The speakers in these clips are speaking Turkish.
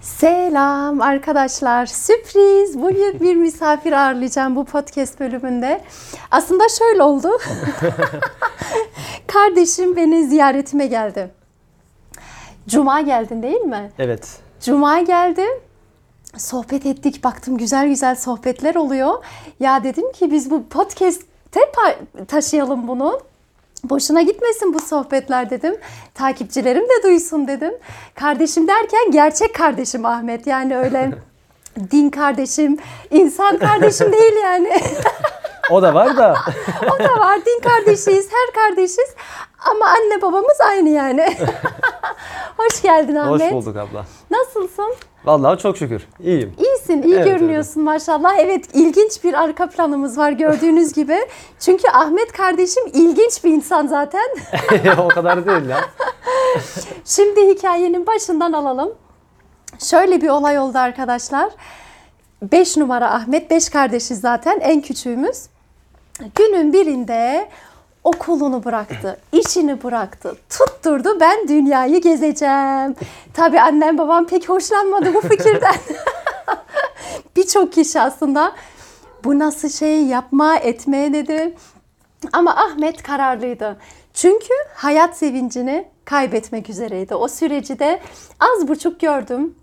Selam arkadaşlar. Sürpriz. Bugün bir misafir ağırlayacağım bu podcast bölümünde. Aslında şöyle oldu. Kardeşim beni ziyaretime geldi. Cuma geldin değil mi? Evet. Cuma geldi. Sohbet ettik. Baktım güzel güzel sohbetler oluyor. Ya dedim ki biz bu podcast'te taşıyalım bunu. Boşuna gitmesin bu sohbetler dedim. Takipçilerim de duysun dedim. Kardeşim derken gerçek kardeşim Ahmet. Yani öyle din kardeşim, insan kardeşim değil yani. O da var da. o da var. Din kardeşiyiz, her kardeşiz. Ama anne babamız aynı yani. Hoş geldin Ahmet. Hoş bulduk abla. Nasılsın? Vallahi çok şükür. İyiyim. İyisin, iyi Evet, görünüyorsun maşallah. Evet, ilginç bir arka planımız var gördüğünüz gibi. Çünkü Ahmet kardeşim ilginç bir insan zaten. o kadar değil ya. Şimdi hikayenin başından alalım. Şöyle bir olay oldu arkadaşlar. 5 numara Ahmet, 5 kardeşiz zaten, en küçüğümüz. Günün birinde okulunu bıraktı, işini bıraktı, tutturdu ben dünyayı gezeceğim. Tabii annem babam pek hoşlanmadı bu fikirden. Birçok kişi aslında bu nasıl şey yapma etmeye dedi. Ama Ahmet kararlıydı. Çünkü hayat sevincini kaybetmek üzereydi. O süreci de az buçuk gördüm.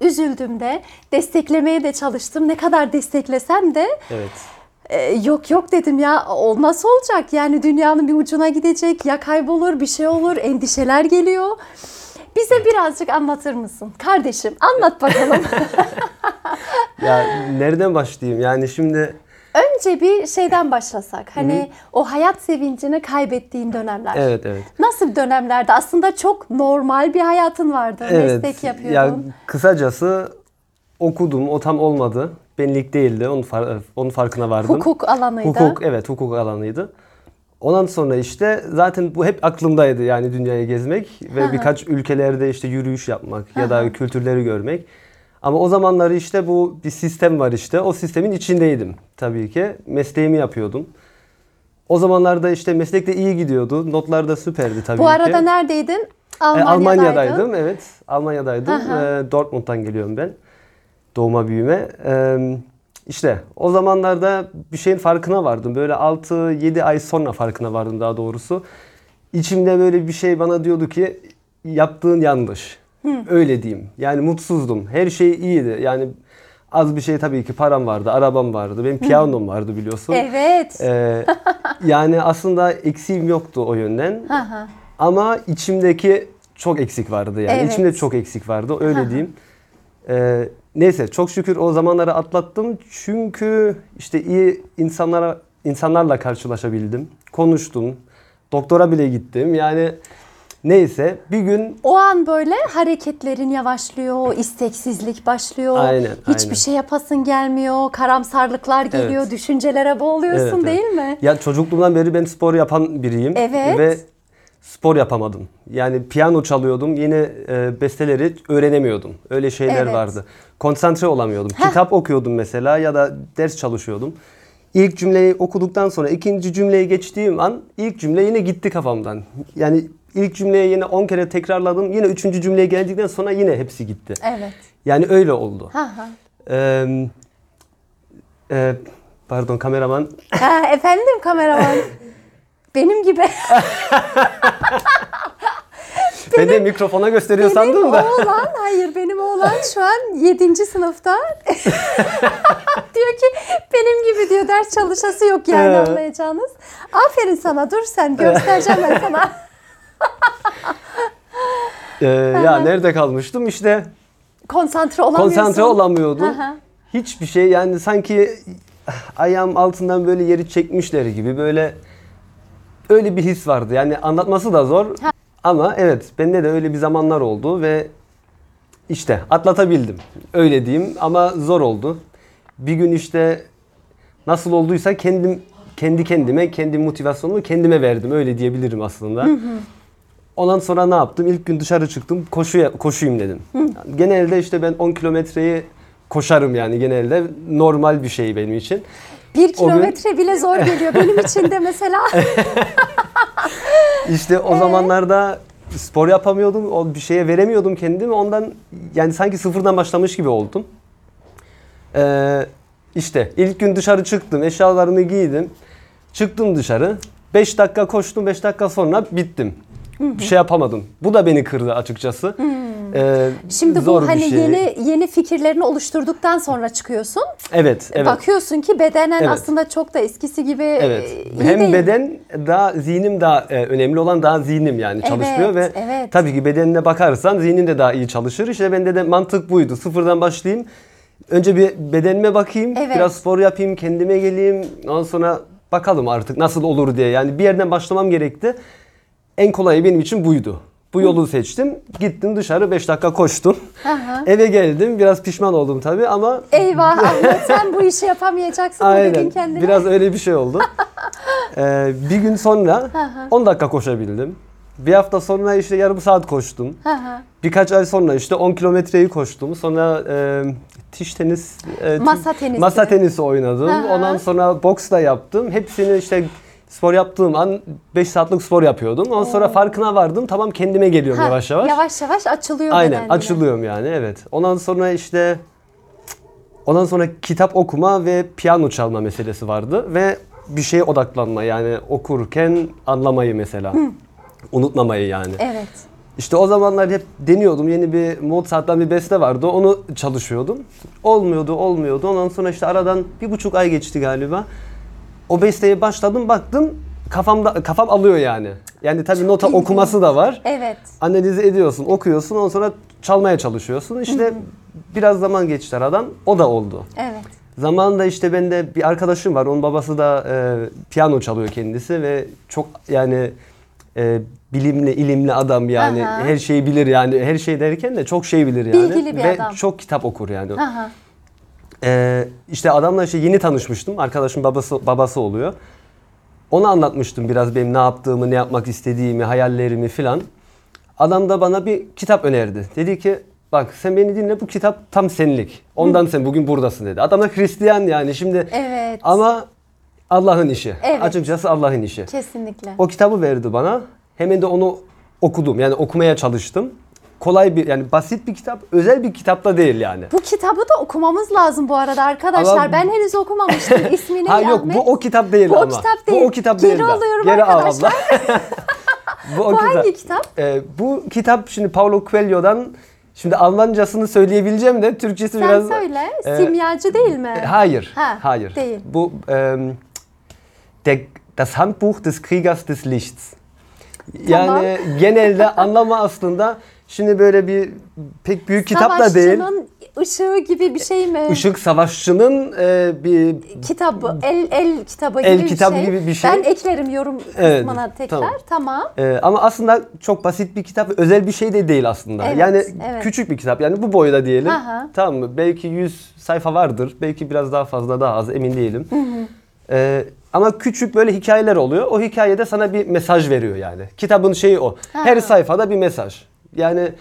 Üzüldüm de, desteklemeye de çalıştım. Ne kadar desteklesem de Evet. E, yok yok dedim ya olmaz olacak. Yani dünyanın bir ucuna gidecek, ya kaybolur, bir şey olur, endişeler geliyor. Bize birazcık anlatır mısın? Kardeşim anlat bakalım. Ya nereden başlayayım? Yani şimdi Önce bir şeyden başlasak. Hani o hayat sevincini kaybettiğin dönemler. evet evet. Nasıl dönemlerde? Aslında çok normal bir hayatın vardı. Evet. Meslek Ya yapıyordun. kısacası okudum. O tam olmadı. Benlik değildi. Onun far- onun farkına vardım. Hukuk alanıydı. Hukuk evet hukuk alanıydı. Ondan sonra işte zaten bu hep aklımdaydı yani dünyayı gezmek ve birkaç ülkelerde işte yürüyüş yapmak ya da kültürleri görmek. Ama o zamanları işte bu bir sistem var işte. O sistemin içindeydim tabii ki. Mesleğimi yapıyordum. O zamanlarda işte meslek de iyi gidiyordu. Notlar da süperdi tabii Bu arada ki. neredeydin? E, Almanya'daydın. Almanya'daydım evet. Almanya'daydım. E, Dortmund'dan geliyorum ben. Doğma büyüme. E, işte o zamanlarda bir şeyin farkına vardım. Böyle 6-7 ay sonra farkına vardım daha doğrusu. İçimde böyle bir şey bana diyordu ki yaptığın yanlış. Öyle diyeyim. Yani mutsuzdum. Her şey iyiydi. Yani az bir şey tabii ki param vardı, arabam vardı. Benim piyanom vardı biliyorsun. Evet. E, yani aslında eksiğim yoktu o yönden. Hı hı. Ama içimdeki çok eksik vardı yani. Evet. İçimde çok eksik vardı öyle diyeyim. Ee, neyse çok şükür o zamanları atlattım. Çünkü işte iyi insanlara insanlarla karşılaşabildim. Konuştum. Doktora bile gittim. Yani neyse bir gün O an böyle hareketlerin yavaşlıyor, isteksizlik başlıyor. Aynen, Hiçbir aynen. şey yapasın gelmiyor, karamsarlıklar geliyor, Evet. düşüncelere boğuluyorsun Evet, evet. değil mi? ya çocukluğumdan beri ben spor yapan biriyim. Evet. Ve spor yapamadım. Yani piyano çalıyordum. Yine e, besteleri öğrenemiyordum. Öyle şeyler Evet. vardı. Konsantre olamıyordum. Kitap okuyordum mesela ya da ders çalışıyordum. İlk cümleyi okuduktan sonra ikinci cümleye geçtiğim an ilk cümle yine gitti kafamdan. Yani ilk cümleyi yine 10 kere tekrarladım. Yine üçüncü cümleye geldikten sonra yine hepsi gitti. Evet. Yani öyle oldu. Ha ha. Ee, e, pardon kameraman. Ha, efendim kameraman. Benim gibi. Ben de mikrofona gösteriyor Benim sandım da. oğlan, hayır benim oğlan şu an 7. sınıfta. diyor ki benim gibi diyor ders çalışası yok yani He. anlayacağınız. Aferin sana dur sen göstereceğim ben sana. Ee, ya nerede kalmıştım işte Konsantre olamıyorsun. konsantre olamıyordum. Hiçbir şey yani sanki ayağım altından böyle yeri çekmişler gibi böyle öyle bir his vardı. Yani anlatması da zor ama evet bende de öyle bir zamanlar oldu ve işte atlatabildim. Öyle diyeyim ama zor oldu. Bir gün işte nasıl olduysa kendim kendi kendime kendi motivasyonumu kendime verdim. Öyle diyebilirim aslında. Ondan sonra ne yaptım? İlk gün dışarı çıktım. Koşuya koşuyum dedim. Genelde işte ben 10 kilometreyi koşarım yani genelde normal bir şey benim için. Bir O gün- kilometre bile zor geliyor benim için de mesela. İşte o zamanlarda spor yapamıyordum. O bir şeye veremiyordum kendimi. Ondan yani sanki sıfırdan başlamış gibi oldum. Ee, işte ilk gün dışarı çıktım. Eşyalarımı giydim. Çıktım dışarı. 5 dakika koştum. 5 dakika sonra bittim. Bir şey yapamadım. Bu da beni kırdı açıkçası. Ee, Şimdi zor bu hani şey. yeni yeni fikirlerini oluşturduktan sonra çıkıyorsun. Evet, evet. Bakıyorsun ki bedenen Evet. aslında çok da eskisi gibi Evet. e, iyi Hem değil. beden daha zihnim daha e, önemli olan daha zihnim yani Evet, çalışmıyor ve evet. tabii ki bedenine bakarsan zihnin de daha iyi çalışır. İşte bende de mantık buydu. Sıfırdan başlayayım. Önce bir bedenime bakayım, Evet. biraz spor yapayım, kendime geleyim. Ondan sonra bakalım artık nasıl olur diye. Yani bir yerden başlamam gerekti. En kolayı benim için buydu. Bu yolu seçtim. Gittim dışarı 5 dakika koştum. Aha. Eve geldim. Biraz pişman oldum tabii ama Eyvah Ahmet sen bu işi yapamayacaksın mı dedin Aynen. kendine? Biraz öyle bir şey oldu. Ee, bir gün sonra hı. 10 dakika koşabildim. Bir hafta sonra işte yarım saat koştum. Birkaç ay sonra işte 10 kilometreyi koştum. Sonra e, tiş tenis, e, Masa tenisi. masa tenisi oynadım. Ondan sonra boks da yaptım. Hepsini işte spor yaptığım an 5 saatlik spor yapıyordum. Ondan sonra farkına vardım. Tamam kendime geliyorum Ha, yavaş yavaş. Yavaş yavaş açılıyor Aynen beden yine. açılıyorum yani evet. Ondan sonra işte ondan sonra kitap okuma ve piyano çalma meselesi vardı ve bir şeye odaklanma yani okurken anlamayı mesela. Unutmamayı yani. Evet. İşte o zamanlar hep deniyordum. Yeni bir Mozart'tan bir beste vardı. Onu çalışıyordum. Olmuyordu, olmuyordu. Ondan sonra işte aradan bir buçuk ay geçti galiba. O besteye başladım, baktım kafamda kafam alıyor yani. Yani tabii nota ilginç. okuması da var Evet. analiz ediyorsun, okuyorsun, ondan sonra çalmaya çalışıyorsun. İşte biraz zaman geçti aradan, o da oldu. Evet. Zamanında işte bende bir arkadaşım var, onun babası da e, piyano çalıyor kendisi ve çok yani e, bilimli, ilimli adam yani Aha. her şeyi bilir yani her şey derken de çok şey bilir yani. Bilgili bir ve adam. çok kitap okur yani. Aha. Ee, işte adamla işte yeni tanışmıştım. Arkadaşım babası babası oluyor. Ona anlatmıştım biraz benim ne yaptığımı, ne yapmak istediğimi, hayallerimi filan. Adam da bana bir kitap önerdi. Dedi ki bak sen beni dinle bu kitap tam senlik. Ondan sen bugün buradasın dedi. Adam da Hristiyan yani şimdi. Evet. Ama Allah'ın işi. Evet. Açıkçası Allah'ın işi. Kesinlikle. O kitabı verdi bana. Hemen de onu okudum. Yani okumaya çalıştım. Kolay bir yani basit bir kitap, özel bir kitap da değil yani. Bu kitabı da okumamız lazım bu arada arkadaşlar. Ama- ben henüz okumamıştım. İsmi ne Ha yok Ahmet? bu o kitap değil Bu o ama. kitap değil. Bu o kitap Geri değil. de. alıyorum Geri al arkadaşlar. bu o Bu kitap. hangi kitap? Ee, bu kitap şimdi Paulo Coelho'dan şimdi Almancasını söyleyebileceğim de Türkçesi Sen biraz söyle. e, Simyacı değil mi? Hayır. Ha, hayır. değil. Bu em, der, das Handbuch des Kriegers des Lichts. Yani genelde anlama aslında şimdi böyle bir pek büyük kitap da değil. Savaşçının ışığı gibi bir şey mi? Işık Savaşçı'nın e, bir Kitabı, el el kitabı gibi El bir kitabı şey. gibi bir şey. Ben eklerim yorum Evet, kısmına tekrar. tamam. Tamam. Ee, ama aslında çok basit bir kitap, özel bir şey de değil aslında. Evet, yani evet. küçük bir kitap. Yani bu boyda diyelim. Aha. Tamam mı? Belki 100 sayfa vardır. Belki biraz daha fazla, daha az emin değilim. Ee, ama küçük böyle hikayeler oluyor. O hikayede sana bir mesaj veriyor yani. Kitabın şeyi o. Her sayfada bir mesaj. Yani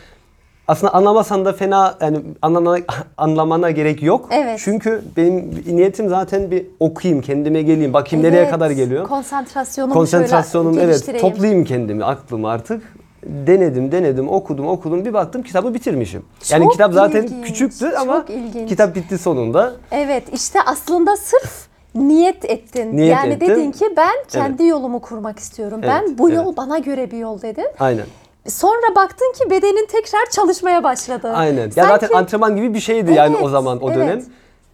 aslında anlamasan da fena yani anlamana, anlamana gerek yok. Evet. Çünkü benim niyetim zaten bir okuyayım, kendime geleyim, bakayım nereye Evet, kadar geliyor Konsantrasyonumu konsantrasyonum evet toplayayım kendimi aklımı artık denedim denedim okudum okudum bir baktım kitabı bitirmişim. Yani Çok kitap zaten ilginç, küçüktü ama ilginç. kitap bitti sonunda. Evet işte aslında sırf niyet ettin. Niyet yani ettim. dedin ki ben kendi yolumu kurmak istiyorum. ben Evet, bu evet. yol bana göre bir yol dedin. Aynen. Sonra baktın ki bedenin tekrar çalışmaya başladı. Aynen. Ya Sanki zaten antrenman gibi bir şeydi yani Evet, o zaman o evet. dönem.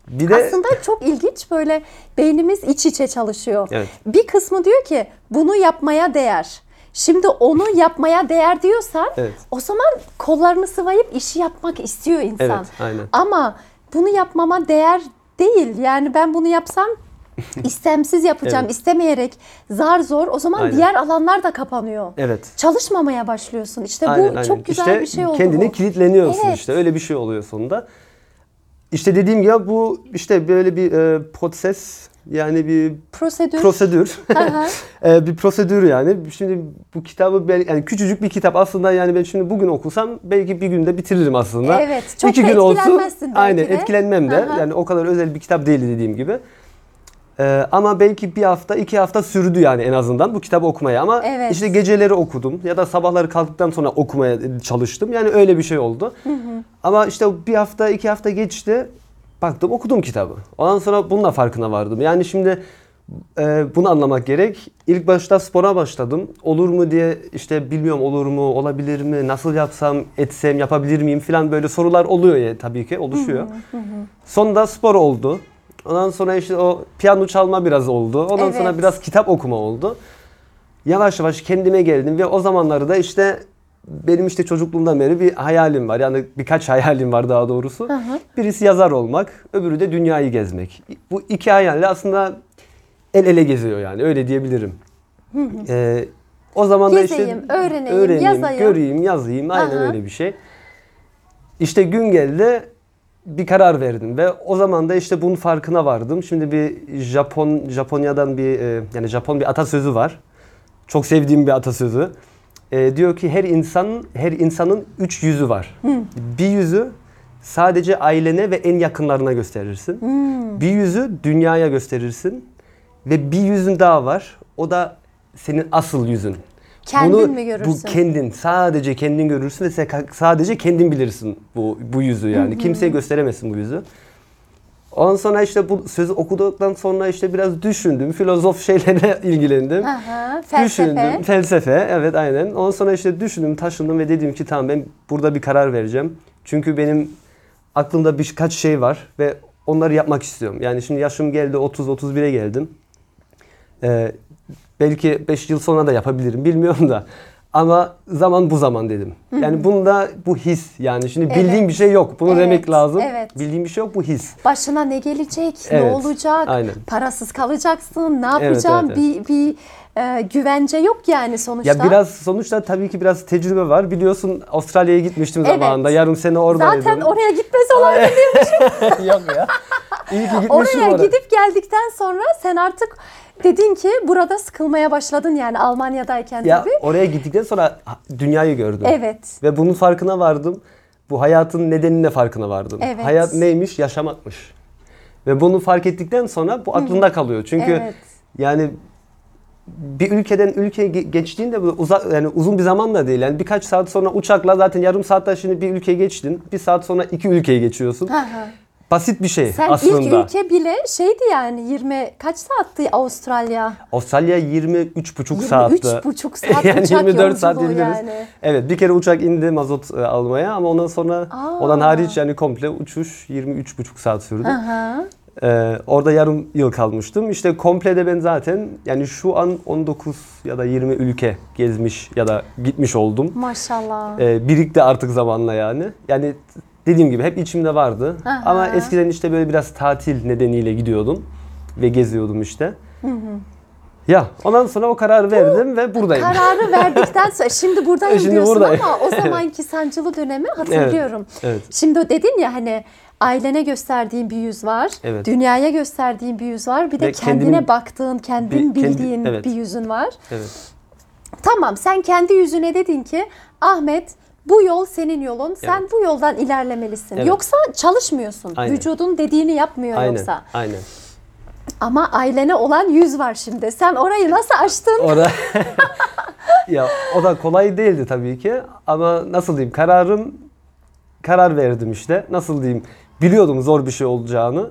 Bir de aslında çok ilginç böyle beynimiz iç içe çalışıyor. Evet. Bir kısmı diyor ki bunu yapmaya değer. Şimdi onu yapmaya değer diyorsan Evet. o zaman kollarını sıvayıp işi yapmak istiyor insan. Evet, aynen. Ama bunu yapmama değer değil. Yani ben bunu yapsam istemsiz yapacağım, Evet. istemeyerek zar zor o zaman Aynen. diğer alanlar da kapanıyor. evet. Çalışmamaya başlıyorsun. İşte bu Aynen, aynen. çok güzel işte bir şey oldu. kendini bu. kilitleniyorsun Evet. işte öyle bir şey oluyor sonunda. İşte dediğim gibi bu işte böyle bir e, proses yani bir Prosedür. prosedür. Ee, bir prosedür yani. Şimdi bu kitabı ben yani küçücük bir kitap aslında yani ben şimdi bugün okusam belki bir günde bitiririm aslında. Evet, çok İki da gün olsun. etkilenmezsin belki Aynen de. etkilenmem de. Aha. Yani o kadar özel bir kitap değil dediğim gibi. Ee, ama belki bir hafta, iki hafta sürdü yani en azından bu kitabı okumaya. Ama Evet. işte geceleri okudum ya da sabahları kalktıktan sonra okumaya çalıştım. Yani öyle bir şey oldu. Ama işte bir hafta, iki hafta geçti. Baktım okudum kitabı. Ondan sonra bununla farkına vardım. Yani şimdi e, bunu anlamak gerek. İlk başta spora başladım. Olur mu diye işte bilmiyorum olur mu, olabilir mi, nasıl yapsam, etsem, yapabilir miyim falan böyle sorular oluyor ya tabii ki oluşuyor. Sonunda spor oldu. Ondan sonra işte o piyano çalma biraz oldu. Ondan Evet. sonra biraz kitap okuma oldu. Yavaş yavaş kendime geldim ve o zamanlarda işte benim işte çocukluğumdan beri bir hayalim var. Yani birkaç hayalim var daha doğrusu. Birisi yazar olmak, öbürü de dünyayı gezmek. Bu iki hayalle aslında el ele geziyor yani öyle diyebilirim. Ee, o zaman da işte Gezeyim, öğreneyim, yazayım. göreyim, yazayım. Aynen Aha. öyle bir şey. İşte gün geldi bir karar verdim ve o zaman da işte bunun farkına vardım. Şimdi bir Japon Japonya'dan bir e, yani Japon bir atasözü var. Çok sevdiğim bir atasözü. E, diyor ki her insan her insanın üç yüzü var. Bir yüzü sadece ailene ve en yakınlarına gösterirsin. Bir yüzü dünyaya gösterirsin ve bir yüzün daha var. O da senin asıl yüzün. Kendin mi görürsün? Bu kendin, sadece kendin görürsün ve sadece kendin bilirsin bu bu yüzü yani. Kimseye gösteremezsin bu yüzü. Ondan sonra işte bu sözü okuduktan sonra işte biraz düşündüm, filozof şeylerle ilgilendim. Aha, felsefe. Düşündüm, felsefe, evet aynen. Ondan sonra işte düşündüm, taşındım ve dedim ki tamam ben burada bir karar vereceğim. Çünkü benim aklımda birkaç şey var ve onları yapmak istiyorum. Yani şimdi yaşım geldi 30-31'e geldim. Ee, belki 5 yıl sonra da yapabilirim bilmiyorum da. Ama zaman bu zaman dedim. Yani bunda bu his yani şimdi bildiğim Evet. bir şey yok. Bunu Evet, demek lazım. evet. Bildiğim bir şey yok bu his. Başına ne gelecek, ne Evet, olacak, aynen. parasız kalacaksın, ne Evet, yapacağım, evet, bir bir e, güvence yok yani sonuçta. Ya biraz sonuçta tabii ki biraz tecrübe var. Biliyorsun Avustralya'ya gitmiştim Evet. zamanında. Yarım sene oradaydım. Zaten oraya gitmesi olaydı. yok ya. İyi ki gitmişim Oraya oraya. gidip geldikten sonra sen artık dedin ki burada sıkılmaya başladın yani Almanya'dayken Ya tabii. oraya gittikten sonra dünyayı gördüm. Evet. Ve bunun farkına vardım. Bu hayatın nedenine farkına vardım. Evet. Hayat neymiş? Yaşamakmış. Ve bunu fark ettikten sonra bu aklında kalıyor. Çünkü Evet. yani bir ülkeden ülkeye ge- geçtiğinde bu uzak yani uzun bir zaman da değil. Yani birkaç saat sonra uçakla zaten yarım saatte şimdi bir ülkeye geçtin. Bir saat sonra iki ülkeye geçiyorsun. Hı. Basit bir şey Sen aslında. ilk ülke bile şeydi yani 20 kaç saatti Avustralya? Avustralya 23,5 23 saatte. buçuk saat yani uçak 24 saat yani. Evet bir kere uçak indi mazot e, almaya ama ondan sonra Aa. ondan hariç yani komple uçuş 23,5 saat sürdü. Hı hı. Ee, orada yarım yıl kalmıştım. İşte komple de ben zaten yani şu an 19 ya da 20 ülke gezmiş ya da gitmiş oldum. Maşallah. Ee, birikti artık zamanla yani. Yani dediğim gibi hep içimde vardı. Aha. Ama eskiden işte böyle biraz tatil nedeniyle gidiyordum ve geziyordum işte. Ya ondan sonra o kararı verdim ve buradayım. Kararı verdikten sonra şimdi buradayım Şimdi diyorsun buradayım. ama o zamanki sancılı dönemi hatırlıyorum. evet. Şimdi o dedin ya hani ailene gösterdiğin bir yüz var. Evet. Dünyaya gösterdiğin bir yüz var. Bir de Ve kendine kendim- baktığın, kendin Bir- kendi- bildiğin evet. bir yüzün var. Evet. Tamam sen kendi yüzüne dedin ki Ahmet bu yol senin yolun. Sen bu yoldan ilerlemelisin. Evet. Yoksa çalışmıyorsun. Aynen. Vücudun dediğini yapmıyor Aynen. yoksa. Aynen. Ama ailene olan yüz var şimdi. Sen orayı nasıl açtın? Orada ya o da kolay değildi tabii ki ama nasıl diyeyim kararım karar verdim işte. Nasıl diyeyim biliyordum zor bir şey olacağını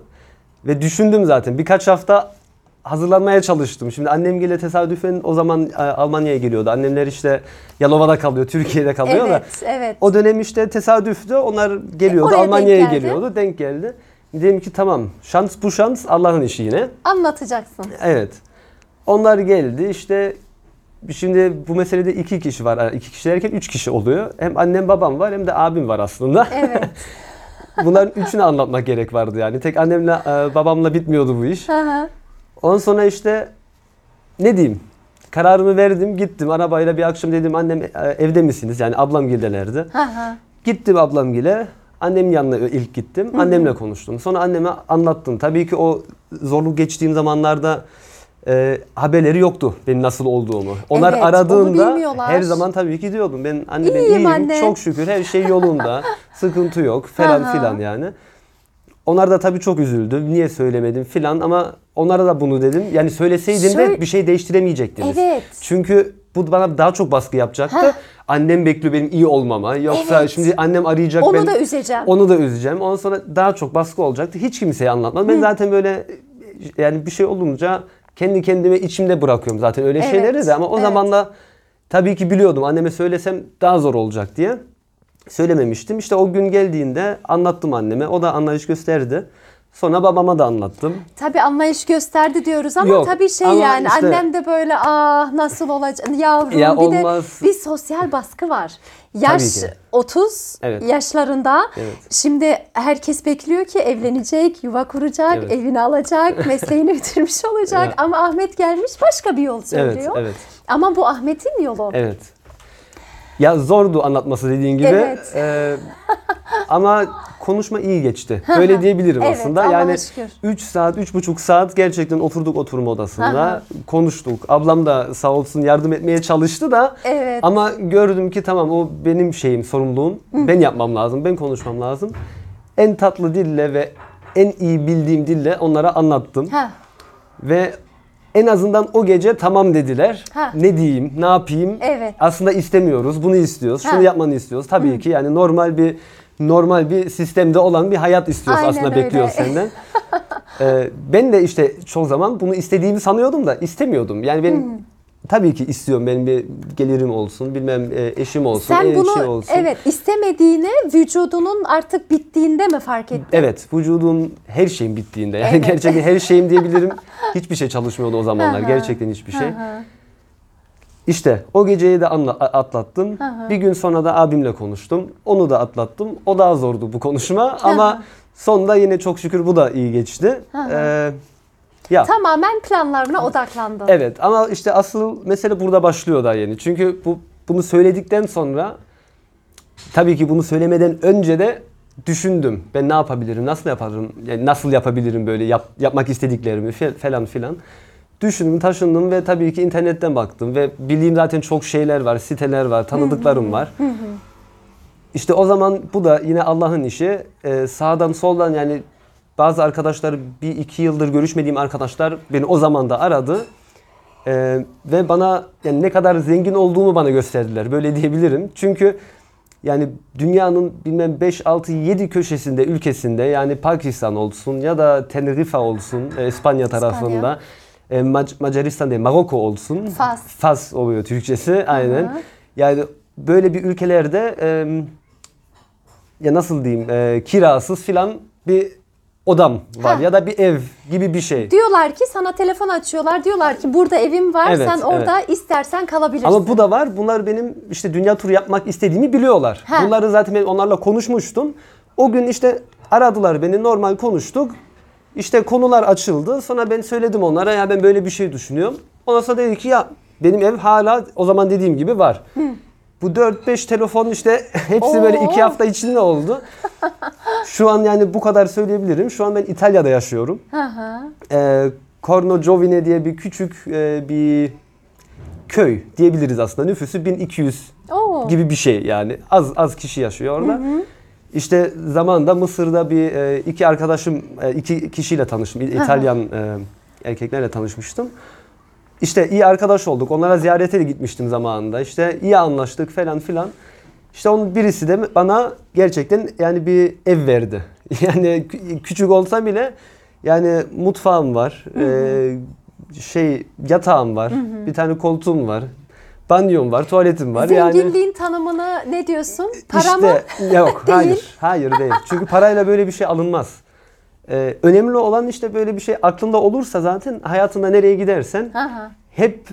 ve düşündüm zaten. Birkaç hafta hazırlanmaya çalıştım. Şimdi annem gele tesadüfen o zaman e, Almanya'ya geliyordu. Annemler işte Yalova'da kalıyor, Türkiye'de kalıyor da. evet, evet. O dönem işte tesadüftü. Onlar geliyordu. Denk Almanya'ya geliyordu. Denk geldi. Dedim ki tamam şans bu şans Allah'ın işi yine. Anlatacaksın. Evet. Onlar geldi işte şimdi bu meselede iki kişi var. İki kişi derken üç kişi oluyor. Hem annem babam var hem de abim var aslında. Evet. Bunların üçünü anlatmak gerek vardı yani. Tek annemle e, babamla bitmiyordu bu iş. Ondan sonra işte ne diyeyim? Kararımı verdim gittim arabayla bir akşam dedim annem e, evde misiniz? Yani ablam gildelerdi. Gittim ablam gile. Annemin yanına ilk gittim. Annemle konuştum. Sonra anneme anlattım. Tabii ki o zorluk geçtiğim zamanlarda e, haberleri yoktu benim nasıl olduğumu. Onlar Evet, aradığında her zaman tabii ki diyordum. Ben anne ben İyiyim iyiyim. anne. Çok şükür her şey yolunda. sıkıntı yok falan filan yani. Onlar da tabii çok üzüldü. Niye söylemedim filan ama onlara da bunu dedim. Yani söyleseydim Şöyle- de bir şey değiştiremeyecektiniz. Evet. Çünkü bu bana daha çok baskı yapacaktı. Heh. Annem bekliyor benim iyi olmama. Yoksa Evet. şimdi annem arayacak Onu ben da üzeceğim. Onu da üzeceğim. Ondan sonra daha çok baskı olacaktı. Hiç kimseye anlatmadım. Ben zaten böyle yani bir şey olunca kendi kendime içimde bırakıyorum zaten öyle Evet, şeyleri de ama o evet. zaman da tabii ki biliyordum anneme söylesem daha zor olacak diye. Söylememiştim. İşte o gün geldiğinde anlattım anneme. O da anlayış gösterdi. Sonra babama da anlattım. Tabii anlayış gösterdi diyoruz ama Yok, tabii şey ama yani işte- annem de böyle ah nasıl olacak yavrum Ya bir olmaz. de bir sosyal baskı var. Yaş Tabii ki. 30 Evet. yaşlarında Evet. şimdi herkes bekliyor ki evlenecek, yuva kuracak, Evet. evini alacak, mesleğini bitirmiş olacak Ya. ama Ahmet gelmiş başka bir yol söylüyor. evet. Ama bu Ahmet'in yolu. Evet. Ya zordu anlatması dediğin gibi. Evet. Ee, ama konuşma iyi geçti. Böyle diyebilirim Evet, aslında. Yani şükür. 3 saat, 3,5 saat gerçekten oturduk oturma odasında. Konuştuk. Ablam da sağ olsun yardım etmeye çalıştı da. Evet. Ama gördüm ki tamam o benim şeyim, sorumluluğum. Ben yapmam lazım, ben konuşmam lazım. En tatlı dille ve en iyi bildiğim dille onlara anlattım. Ve en azından o gece tamam dediler. Ha. Ne diyeyim, ne yapayım? Evet. Aslında istemiyoruz, bunu istiyoruz, Ha. şunu yapmanı istiyoruz. Tabii ki yani normal bir normal bir sistemde olan bir hayat istiyoruz Aynen aslında öyle. bekliyoruz senden. Ee, ben de işte çoğu zaman bunu istediğimi sanıyordum da istemiyordum. Yani benim tabii ki istiyorum benim bir gelirim olsun, bilmem e, eşim olsun, Sen bunu şey olsun. evet istemediğini vücudunun artık bittiğinde mi fark ettin? Evet, vücudum her şeyin bittiğinde. Yani Evet. gerçekten her şeyim diyebilirim. Hiçbir şey çalışmıyordu o zamanlar. Hı hı. gerçekten hiçbir şey. Hı hı. İşte o geceyi de anla, atlattım. Hı hı. Bir gün sonra da abimle konuştum. Onu da atlattım. O daha zordu bu konuşma ama sonunda yine çok şükür bu da iyi geçti. Hı hı. Ee, ya Tamamen planlarına odaklandın. evet ama işte asıl mesele burada başlıyor daha yeni. Çünkü bu bunu söyledikten sonra tabii ki bunu söylemeden önce de düşündüm. Ben ne yapabilirim? Nasıl yaparım? Yani nasıl yapabilirim böyle yap- yapmak istediklerimi falan filan. Düşündüm, taşındım ve tabii ki internetten baktım ve bildiğim zaten çok şeyler var, siteler var, tanıdıklarım var. İşte o zaman bu da yine Allah'ın işi. Ee, sağdan soldan yani bazı arkadaşlar bir iki yıldır görüşmediğim arkadaşlar beni o zaman da aradı. Ee, ve bana yani ne kadar zengin olduğumu bana gösterdiler. Böyle diyebilirim. Çünkü yani dünyanın bilmem 5, 6, 7 köşesinde, ülkesinde yani Pakistan olsun ya da Tenerife olsun e, İspanya tarafında. E, Mac- Macaristan değil, Maroko olsun. Fas. Fas oluyor Türkçesi aynen. Hı. Yani böyle bir ülkelerde e, ya nasıl diyeyim e, kirasız filan bir odam var Ha. ya da bir ev gibi bir şey. Diyorlar ki sana telefon açıyorlar. Diyorlar ki burada evim var. Evet, sen orada istersen kalabilirsin. Ama bu da var. Bunlar benim işte dünya turu yapmak istediğimi biliyorlar. Ha. Bunları zaten ben onlarla konuşmuştum. O gün işte aradılar beni normal konuştuk. İşte konular açıldı. Sonra ben söyledim onlara ya ben böyle bir şey düşünüyorum. Ondan sonra dedi ki ya benim ev hala o zaman dediğim gibi var. Bu 4-5 telefon işte hepsi böyle Oo. iki hafta içinde oldu. Şu an yani bu kadar söyleyebilirim. Şu an ben İtalya'da yaşıyorum. Hı hı. Ee, Corno Giovine diye bir küçük e, bir köy diyebiliriz aslında. Nüfusu 1200 Oo. gibi bir şey yani. Az az kişi yaşıyor orada. İşte zamanında Mısır'da bir e, iki arkadaşım e, iki kişiyle tanıştım. İtalyan e, erkeklerle tanışmıştım. İşte iyi arkadaş olduk. Onlara ziyarete de gitmiştim zamanında. İşte iyi anlaştık falan filan. İşte onun birisi de bana gerçekten yani bir ev verdi. Yani kü- küçük olsa bile yani mutfağım var. e, şey yatağım var. Bir tane koltuğum var. Banyom var, tuvaletim var. Yani Zenginliğin tanımını ne diyorsun? Para mı? işte, Yok Değil. hayır. Hayır değil. Çünkü parayla böyle bir şey alınmaz. Ee, önemli olan işte böyle bir şey aklında olursa zaten hayatında nereye gidersen Hı hı. hep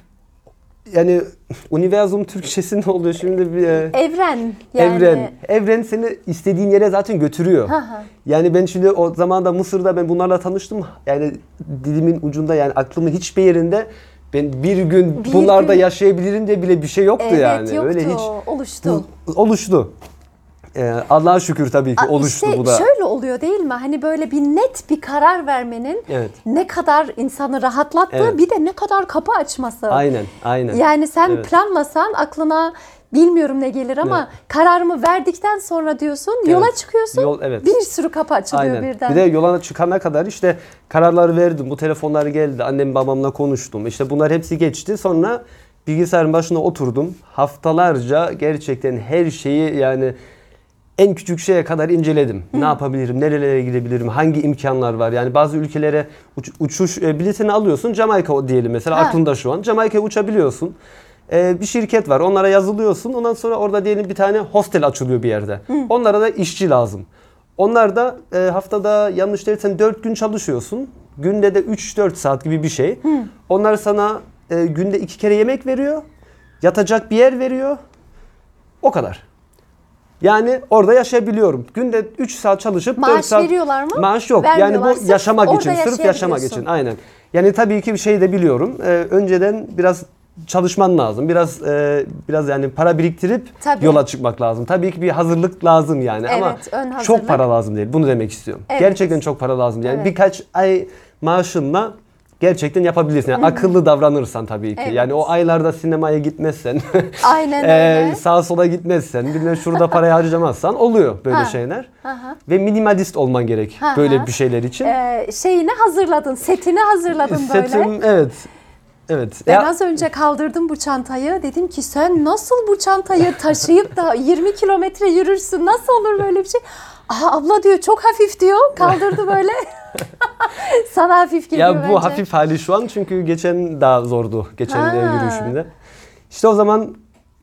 yani universum Türkçesi ne oluyor şimdi bir e, Evren yani. evren. Evren seni istediğin yere zaten götürüyor. Yani ben şimdi o zaman da Mısır'da ben bunlarla tanıştım. Yani dilimin ucunda yani aklımın hiçbir yerinde ben bir gün Bir bunlarda gün- yaşayabilirim diye bile bir şey yoktu Evet yani. yoktu. Öyle hiç Oluştu. oluştu. Ee, Allah'a şükür tabii ki Aa, oluştu işte bu da. Şöyle oluyor değil mi? Hani böyle bir net bir karar vermenin Evet. ne kadar insanı rahatlattığı Evet. bir de ne kadar kapı açması. Aynen, aynen. Yani sen Evet. planlasan aklına bilmiyorum ne gelir ama kararımı verdikten sonra diyorsun yola Evet. çıkıyorsun. Yol- evet. Bir sürü kapı açılıyor Aynen. birden. Bir de yola çıkana kadar işte kararları verdim. Bu telefonlar geldi. Annem babamla konuştum. İşte bunlar hepsi geçti. Sonra bilgisayarın başına oturdum. Haftalarca gerçekten her şeyi yani en küçük şeye kadar inceledim. Ne yapabilirim? Nerelere gidebilirim? Hangi imkanlar var? Yani bazı ülkelere uç- uçuş e, biletini alıyorsun. Jamaika diyelim mesela Ha. aklında şu an. Jamaika'ya uçabiliyorsun. E, bir şirket var. Onlara yazılıyorsun. Ondan sonra orada diyelim bir tane hostel açılıyor bir yerde. Onlara da işçi lazım. Onlar da e, haftada yanlış değilsen 4 gün çalışıyorsun. Günde de 3-4 saat gibi bir şey. Onlar sana e, günde iki kere yemek veriyor. Yatacak bir yer veriyor. O kadar. Yani orada yaşayabiliyorum. Günde 3 saat çalışıp Maaş 4 saat... veriyorlar mı? Maaş yok. Yani bu yaşamak için, sırf yaşamak için. Aynen. Yani tabii ki bir şey de biliyorum. Ee, önceden biraz çalışman lazım. Biraz e, biraz yani para biriktirip Tabii. yola çıkmak lazım. Tabii ki bir hazırlık lazım yani ama Evet, ön hazırlık. çok para lazım değil. Bunu demek istiyorum. Evet. Gerçekten çok para lazım. Yani Evet. birkaç ay maaşınla gerçekten yapabilirsin. Yani akıllı davranırsan tabii ki. Evet. Yani o aylarda sinemaya gitmezsen, Aynen eee, öyle. sağa sola gitmezsen, bilmem şurada parayı harcamazsan oluyor böyle Ha. şeyler. Aha. Ve minimalist olman gerek Ha, böyle bir şeyler için. Ee, şeyini hazırladın, setini hazırladın böyle. Setim evet. Evet. Ben Ya- az önce kaldırdım bu çantayı. Dedim ki sen nasıl bu çantayı taşıyıp da 20 kilometre yürürsün? Nasıl olur böyle bir şey? Aa abla diyor çok hafif diyor. Kaldırdı böyle. Sana hafif geliyor Ya bu bence. hafif hali şu an çünkü geçen daha zordu. Geçen Ha. yürüyüşümde. İşte o zaman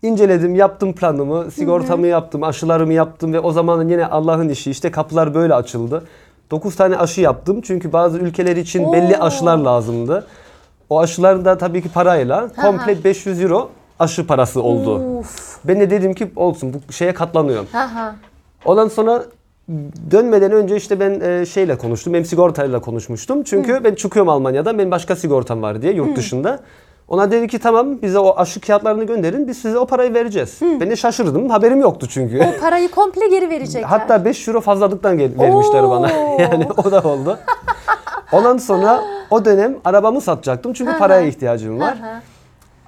inceledim, yaptım planımı, sigortamı yaptım, aşılarımı yaptım ve o zaman yine Allah'ın işi işte kapılar böyle açıldı. 9 tane aşı yaptım çünkü bazı ülkeler için belli Oo. aşılar lazımdı. O aşılar da tabii ki parayla komple 500 euro aşı parası oldu. Uf. Ben de dedim ki olsun bu şeye katlanıyorum. Aha. Ondan sonra dönmeden önce işte ben e, şeyle konuştum. Benim sigortayla konuşmuştum. Çünkü ben çıkıyorum Almanya'dan. Benim başka sigortam var diye yurt dışında. Ona dedi ki tamam bize o aşı kağıtlarını gönderin. Biz size o parayı vereceğiz. Ben de şaşırdım. Haberim yoktu çünkü. O parayı komple geri verecekler. Hatta 5 euro fazlalıktan gel- vermişler bana. Yani o da oldu. Ondan sonra o dönem arabamı satacaktım. Çünkü paraya ihtiyacım var. Aha.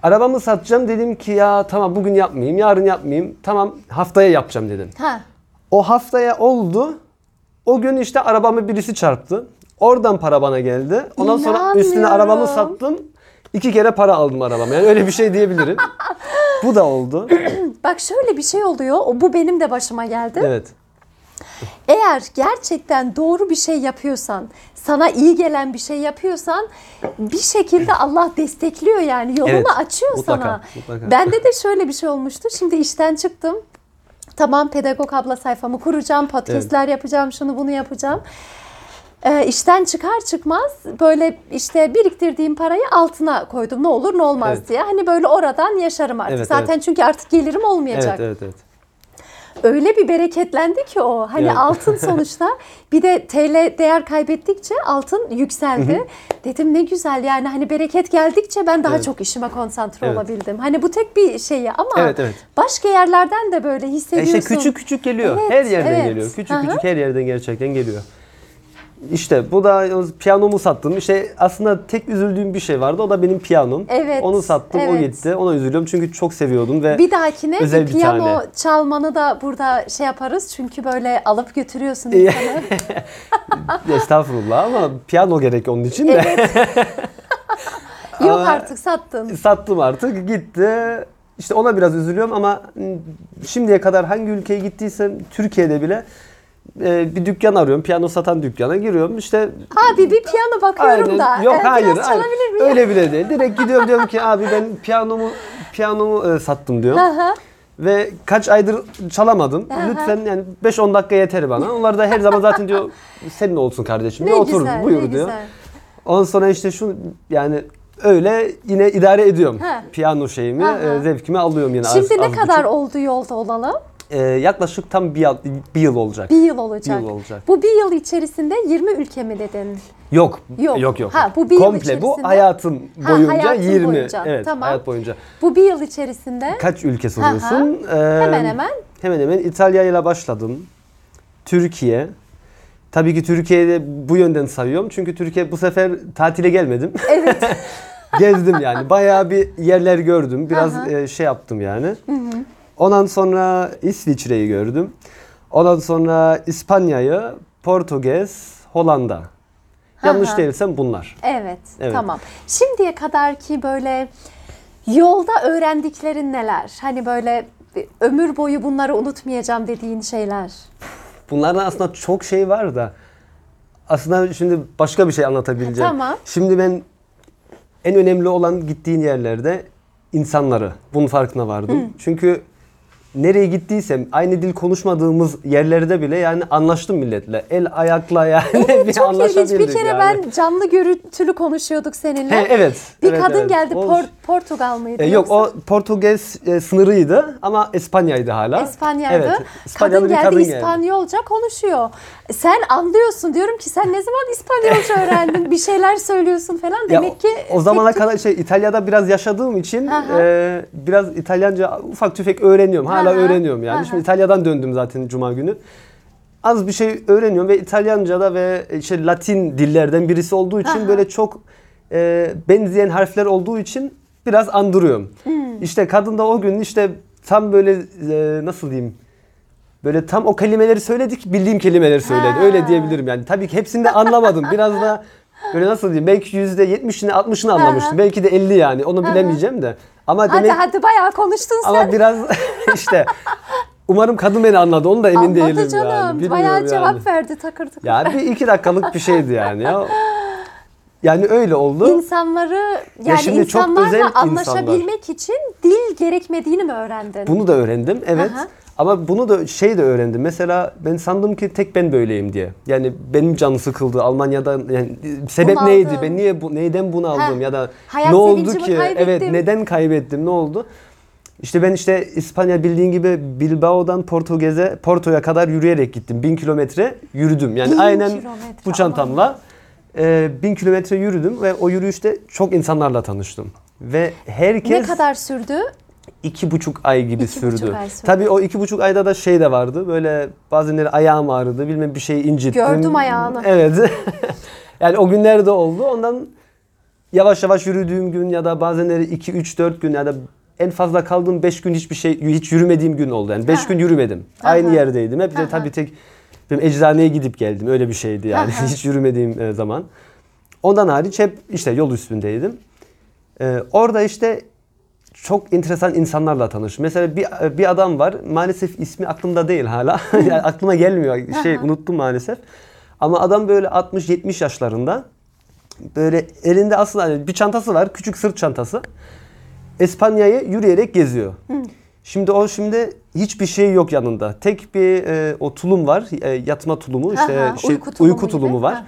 Arabamı satacağım dedim ki ya tamam bugün yapmayayım, yarın yapmayayım. Tamam haftaya yapacağım dedim. Ha. O haftaya oldu. O gün işte arabamı birisi çarptı. Oradan para bana geldi. Ondan sonra üstüne arabamı sattım. İki kere para aldım arabama. Yani öyle bir şey diyebilirim. Bu da oldu. Bak şöyle bir şey oluyor. O bu benim de başıma geldi. Evet. Eğer gerçekten doğru bir şey yapıyorsan, sana iyi gelen bir şey yapıyorsan bir şekilde Allah destekliyor yani yolunu Evet, açıyor mutlaka, sana. mutlaka. Bende de şöyle bir şey olmuştu. Şimdi işten çıktım. Tamam pedagog abla sayfamı kuracağım, podcastler yapacağım, şunu bunu yapacağım. Ee, işten çıkar çıkmaz böyle işte biriktirdiğim parayı altına koydum. Ne olur ne olmaz Evet. diye. Hani böyle oradan yaşarım artık. Evet, Zaten çünkü artık gelirim olmayacak Evet, evet, evet. Öyle bir bereketlendi ki o. Hani Evet. altın sonuçta bir de TL değer kaybettikçe altın yükseldi. Dedim ne güzel yani hani bereket geldikçe ben daha Evet. çok işime konsantre Evet. olabildim. Hani bu tek bir şeyi ama Evet, evet. başka yerlerden de böyle E hissediyorsun. işte küçük küçük geliyor. Evet, her yerden evet. geliyor. Küçük hı. küçük her yerden gerçekten geliyor. İşte bu da o piyanomu sattım. İşte aslında tek üzüldüğüm bir şey vardı. O da benim piyanom. Evet, Onu sattım, o evet. gitti. Ona üzülüyorum çünkü çok seviyordum ve Bir dahakine Özel bir piyano tane. çalmanı da burada şey yaparız. Çünkü böyle alıp götürüyorsun insanı. estağfurullah ama piyano gerek onun için de. Yok Ama- artık sattın. Sattım artık gitti. İşte ona biraz üzülüyorum ama şimdiye kadar hangi ülkeye gittiysem Türkiye'de bile e, bir dükkan arıyorum. Piyano satan dükkana giriyorum. İşte Abi bir piyano bakıyorum da. Yok e, hayır. Biraz hayır. çalabilir miyim? Öyle bile değil. Direkt gidiyorum diyorum ki abi ben piyanomu piyanomu e, sattım diyorum. Aha. Ve kaç aydır çalamadım. Aha. Lütfen yani 5-10 dakika yeter bana. Onlar da her zaman zaten diyor senin olsun kardeşim. Ne diyor. Otur güzel, buyur ne diyor. güzel. Ondan sonra işte şu yani öyle yine idare ediyorum. Ha. Piyano şeyimi, Aha. e, zevkimi alıyorum yine. Şimdi az- ne az kadar buçuk. oldu yolda olalı? E, yaklaşık tam bir yıl, bir yıl olacak. Bir yıl olacak. Bir yıl olacak. Bu bir yıl içerisinde 20 ülke mi dedin? Yok. Yok. Yok yok. Ha, bu bir yıl Komple bu içerisinde- hayatın Ha, boyunca hayatın 20. boyunca. Evet, Tamam. hayat boyunca. Bu bir yıl içerisinde Kaç ülke soruyorsun? Ee, Hemen hemen. Hemen hemen İtalya ile başladım. Türkiye. Tabii ki Türkiye'de bu yönden sayıyorum. Çünkü Türkiye bu sefer tatile gelmedim. evet Gezdim yani. Bayağı bir yerler gördüm. Biraz e, şey yaptım yani. Ondan sonra İsviçre'yi gördüm. Ondan sonra İspanya'yı, Portekiz, Hollanda. Yanlış değilsem bunlar. Evet, Evet. tamam. Şimdiye kadar ki böyle yolda öğrendiklerin neler? Hani böyle bir ömür boyu bunları unutmayacağım dediğin şeyler. Bunlardan aslında çok şey var da aslında şimdi başka bir şey anlatabileceğim. Tamam. Şimdi ben en önemli olan gittiğin yerlerde insanları. Bunun farkına vardım. Çünkü nereye gittiysem aynı dil konuşmadığımız yerlerde bile yani anlaştım milletle. El ayakla yani bir Çok ilginç. Bir anlaşabildik kere yani. ben canlı görüntülü konuşuyorduk seninle. He, evet. Bir evet, kadın evet. geldi. O- Por- Portugal mıydı? E, yok yoksa? o Portekiz e, sınırıydı ama İspanya'ydı hala. İspanya'ydı. Evet. İspanya'da kadın bir geldi kadın geldi. İspanyolca konuşuyor. Sen anlıyorsun diyorum ki sen ne zaman İspanyolca öğrendin? bir şeyler söylüyorsun falan. Ya, Demek ki o zamana tek- kadar şey İtalya'da biraz yaşadığım için Aha. e, biraz İtalyanca ufak tüfek öğreniyorum. Hala Aha, öğreniyorum yani. aha. Şimdi İtalya'dan döndüm zaten cuma günü. Az bir şey öğreniyorum ve İtalyanca'da ve işte Latin dillerden birisi olduğu için Aha. böyle çok e, benzeyen harfler olduğu için biraz andırıyorum. Hmm. İşte kadın da o gün işte tam böyle e, nasıl diyeyim Böyle tam o kelimeleri söyledik, bildiğim kelimeleri söyledi. Ha. Öyle diyebilirim yani. Tabii ki hepsini de anlamadım. Biraz da böyle nasıl diyeyim, belki yüzde yetmişini, altmışını anlamıştım. Belki de 50 yani. Onu bilemeyeceğim de. Ama Hadi demek hadi bayağı konuştun sen. ama biraz işte umarım kadın beni anladı. Onu da emin Anladı değilim canım. yani. Bilmiyorum bayağı yani. cevap verdi takır takır. Ya bir iki dakikalık bir şeydi yani ya. Yani öyle oldu. İnsanları yani şimdi çok özel insanlarla insanlar. anlaşabilmek için dil gerekmediğini mi öğrendin? Bunu da öğrendim evet. Aha. Ama bunu da şey de öğrendim. Mesela ben sandım ki tek ben böyleyim diye. Yani benim canı sıkıldı Almanya'da yani sebep Bunu neydi? Ben niye bu neyden bunu aldım ya da Hayat ne oldu ki? kaybettim. Evet, neden kaybettim? Ne oldu? İşte ben işte İspanya bildiğin gibi Bilbao'dan Portugez'e Porto'ya kadar yürüyerek gittim. Bin kilometre yürüdüm. Yani Bin aynen kilometre, bu çantamla e, bin kilometre yürüdüm ve o yürüyüşte çok insanlarla tanıştım. Ve herkes Ne kadar sürdü? İki buçuk ay gibi İki sürdü. buçuk ay sürdü. Tabii o iki buçuk ayda da şey de vardı. Böyle bazenleri ayağım ağrıdı. Bilmem bir şey incittim. Gördüm ayağını. Evet. yani o günler de oldu. Ondan yavaş yavaş yürüdüğüm gün ya da bazenleri 2 3 4 gün ya da en fazla kaldığım 5 gün hiçbir şey hiç yürümediğim gün oldu. Yani 5 Ha. gün yürümedim. Aha. Aynı yerdeydim. Hep de tabii tek benim eczaneye gidip geldim. Öyle bir şeydi yani. Aha. hiç yürümediğim e, zaman. Ondan hariç hep işte yol üstündeydim. Ee, orada işte çok enteresan insanlarla tanıştım. Mesela bir bir adam var. Maalesef ismi aklımda değil hala. yani aklıma gelmiyor. Şey unuttum maalesef. Ama adam böyle 60-70 yaşlarında. Böyle elinde aslında hani bir çantası var. Küçük sırt çantası. İspanya'yı yürüyerek geziyor. Şimdi o şimdi hiçbir şey yok yanında. Tek bir e, o tulum var. E, yatma tulumu. işte Aha, şey, uyku uyku, tulumu tulumu, gibi. var. Ha.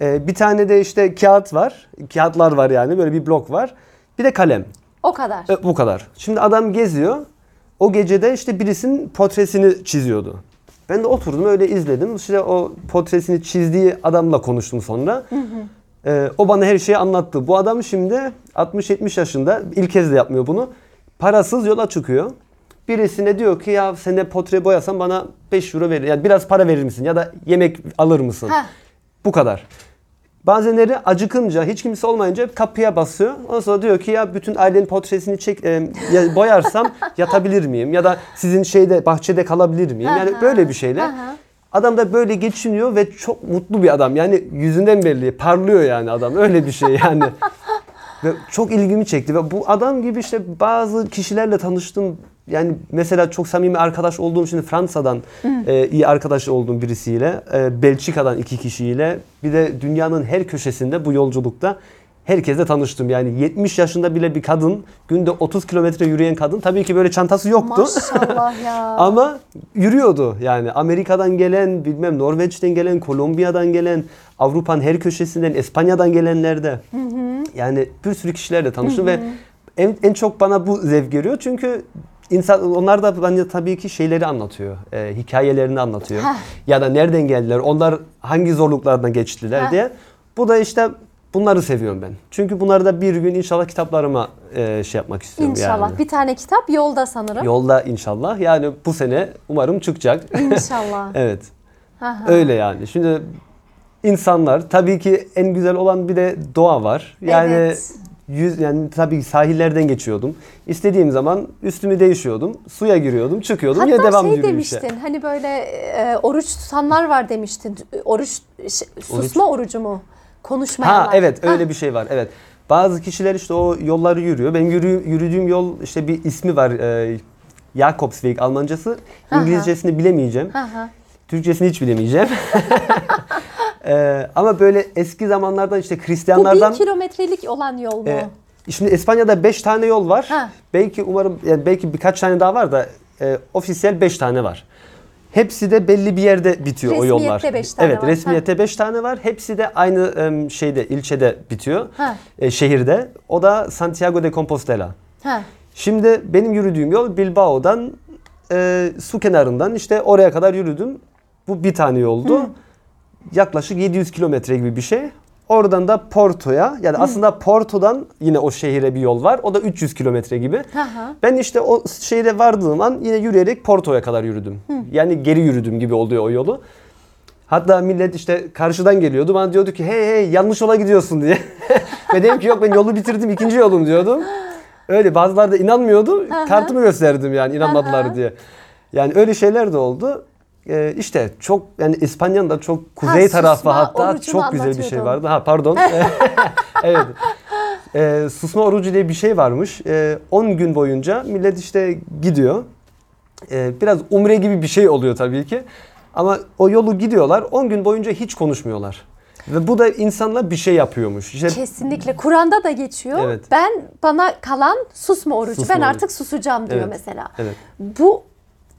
E, bir tane de işte kağıt var. Kağıtlar var yani. Böyle bir blok var. Bir de kalem. O kadar. E, bu kadar. Şimdi adam geziyor. O gecede işte birisinin portresini çiziyordu. Ben de oturdum öyle izledim. İşte o portresini çizdiği adamla konuştum sonra. E, o bana her şeyi anlattı. Bu adam şimdi 60-70 yaşında. İlk kez de yapmıyor bunu. Parasız yola çıkıyor. Birisine diyor ki ya sen de portre boyasan bana 5 euro verir. Yani biraz para verir misin? Ya da yemek alır mısın? Heh. Bu kadar. Bazenleri acıkınca hiç kimse olmayınca kapıya basıyor. Ondan sonra diyor ki ya bütün ailenin portresini çek e, ya boyarsam yatabilir miyim? Ya da sizin şeyde bahçede kalabilir miyim? Yani böyle bir şeyler. Adam da böyle geçiniyor ve çok mutlu bir adam. Yani yüzünden belli. Parlıyor yani adam. Öyle bir şey yani. ve çok ilgimi çekti. Ve bu adam gibi işte bazı kişilerle tanıştım. Yani mesela çok samimi arkadaş olduğum şimdi Fransa'dan e, iyi arkadaş olduğum birisiyle, e, Belçika'dan iki kişiyle, bir de dünyanın her köşesinde bu yolculukta herkesle tanıştım. Yani 70 yaşında bile bir kadın, günde 30 kilometre yürüyen kadın. Tabii ki böyle çantası yoktu. Maşallah ya. Ama yürüyordu yani Amerika'dan gelen, bilmem Norveç'ten gelen, Kolombiya'dan gelen, Avrupa'nın her köşesinden, İspanya'dan gelenler de. Yani bir sürü kişilerle tanıştım ve en, en çok bana bu zevk veriyor çünkü insan onlar da bence tabii ki şeyleri anlatıyor. e, hikayelerini anlatıyor. Heh. Ya da nereden geldiler, onlar hangi zorluklardan geçtiler Heh. diye. Bu da işte bunları seviyorum ben. Çünkü bunları da bir gün inşallah kitaplarıma e, şey yapmak istiyorum İnşallah. yani. Bir tane kitap yolda sanırım. Yolda inşallah. Yani bu sene umarım çıkacak. İnşallah. evet. Aha. Öyle yani. Şimdi insanlar tabii ki en güzel olan bir de doğa var. Yani Evet. Yüz yani tabii sahillerden geçiyordum. İstediğim zaman üstümü değişiyordum. Suya giriyordum, çıkıyordum. Hatta devam şey yürüyüşe. demiştin hani böyle e, oruç tutanlar var demiştin. Oruç ş- susma orucu mu? Konuşmayanlar. Ha evet öyle bir şey var. Evet. Bazı kişiler işte o yolları yürüyor. Ben yürü, yürüdüğüm yol işte bir ismi var. E, Jakobsweg Almancası. Aha. İngilizcesini bilemeyeceğim. Ha ha. Türkçesini hiç bilemeyeceğim. E, ama böyle eski zamanlardan işte Bu Hristiyanlardan bin kilometrelik olan yol mu? e, şimdi İspanya'da 5 tane yol var. Ha. Belki umarım yani belki birkaç tane daha var da e, ofisiyel 5 tane var. Hepsi de belli bir yerde bitiyor o yollar. Resmiyette beş tane evet, var. resmiyette 5 tane var. Hepsi de aynı em, şeyde, ilçede bitiyor. Ha. E, şehirde. O da Santiago de Compostela. ha. Şimdi benim yürüdüğüm yol Bilbao'dan e, su kenarından işte oraya kadar yürüdüm. Bu bir tane yoldu. Yaklaşık 700 kilometre gibi bir şey. Oradan da Porto'ya yani aslında Porto'dan yine o şehire bir yol var. O da 300 kilometre gibi. Ha ha. Ben işte o şehre vardığım an yine yürüyerek Porto'ya kadar yürüdüm. Yani geri yürüdüm gibi oluyor o yolu. Hatta millet işte karşıdan geliyordu. Bana diyordu ki hey hey yanlış yola gidiyorsun diye. Ve dedim ki yok ben yolu bitirdim ikinci yolum diyordum. Öyle bazıları da inanmıyordu. Kartımı gösterdim yani inanmadılar Aha. diye. Yani öyle şeyler de oldu. Ee, işte çok yani İspanya'nın da çok kuzey susma tarafı hatta orucunu çok güzel bir şey vardı. Ha pardon. evet. Ee, susma orucu diye bir şey varmış. Ee, 10 gün boyunca millet işte gidiyor. Ee, biraz umre gibi bir şey oluyor tabii ki. Ama o yolu gidiyorlar 10 gün boyunca hiç konuşmuyorlar. Ve bu da insanla bir şey yapıyormuş. İşte Kesinlikle. Kur'an'da da geçiyor. Evet. Ben bana kalan susma orucu. Susma ben orucu. artık susacağım diyor Evet. mesela. evet. Bu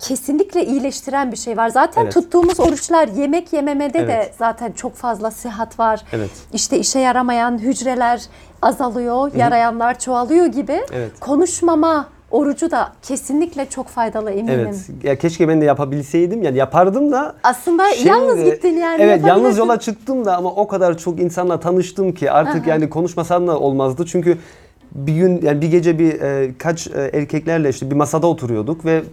kesinlikle iyileştiren bir şey var. Zaten Evet. tuttuğumuz oruçlar yemek yememede de Evet. zaten çok fazla sıhhat var. Evet. İşte işe yaramayan hücreler azalıyor, yarayanlar çoğalıyor gibi. Evet. Konuşmama orucu da kesinlikle çok faydalı eminim. Evet. Ya keşke ben de yapabilseydim. Yani yapardım da Aslında Şey yalnız de- gittin yani. Evet yalnız yola çıktım da ama o kadar çok insanla tanıştım ki artık yani konuşmasam da olmazdı. Çünkü bir gün yani bir gece bir e, kaç e, erkeklerle işte bir masada oturuyorduk ve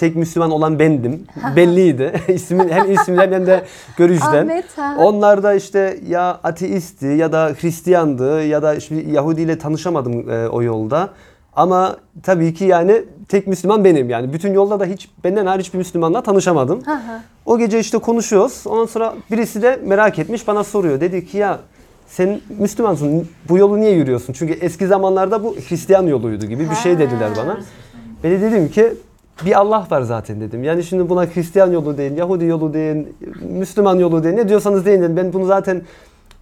tek Müslüman olan bendim. Belliydi. İsmin hem isimden hem de görüşten. Ahmet, ha. Onlar da işte ya ateisti ya da Hristiyandı ya da işte Yahudi ile tanışamadım e, o yolda. Ama tabii ki yani tek Müslüman benim yani. Bütün yolda da hiç benden hariç bir Müslümanla tanışamadım. Hı hı. O gece işte konuşuyoruz. Ondan sonra birisi de merak etmiş bana soruyor. Dedi ki ya sen Müslümansın bu yolu niye yürüyorsun? Çünkü eski zamanlarda bu Hristiyan yoluydu gibi bir şey dediler bana. Ben de dedim ki bir Allah var zaten dedim. Yani şimdi buna Hristiyan yolu deyin, Yahudi yolu deyin, Müslüman yolu deyin. Ne diyorsanız deyin dedim. Ben bunu zaten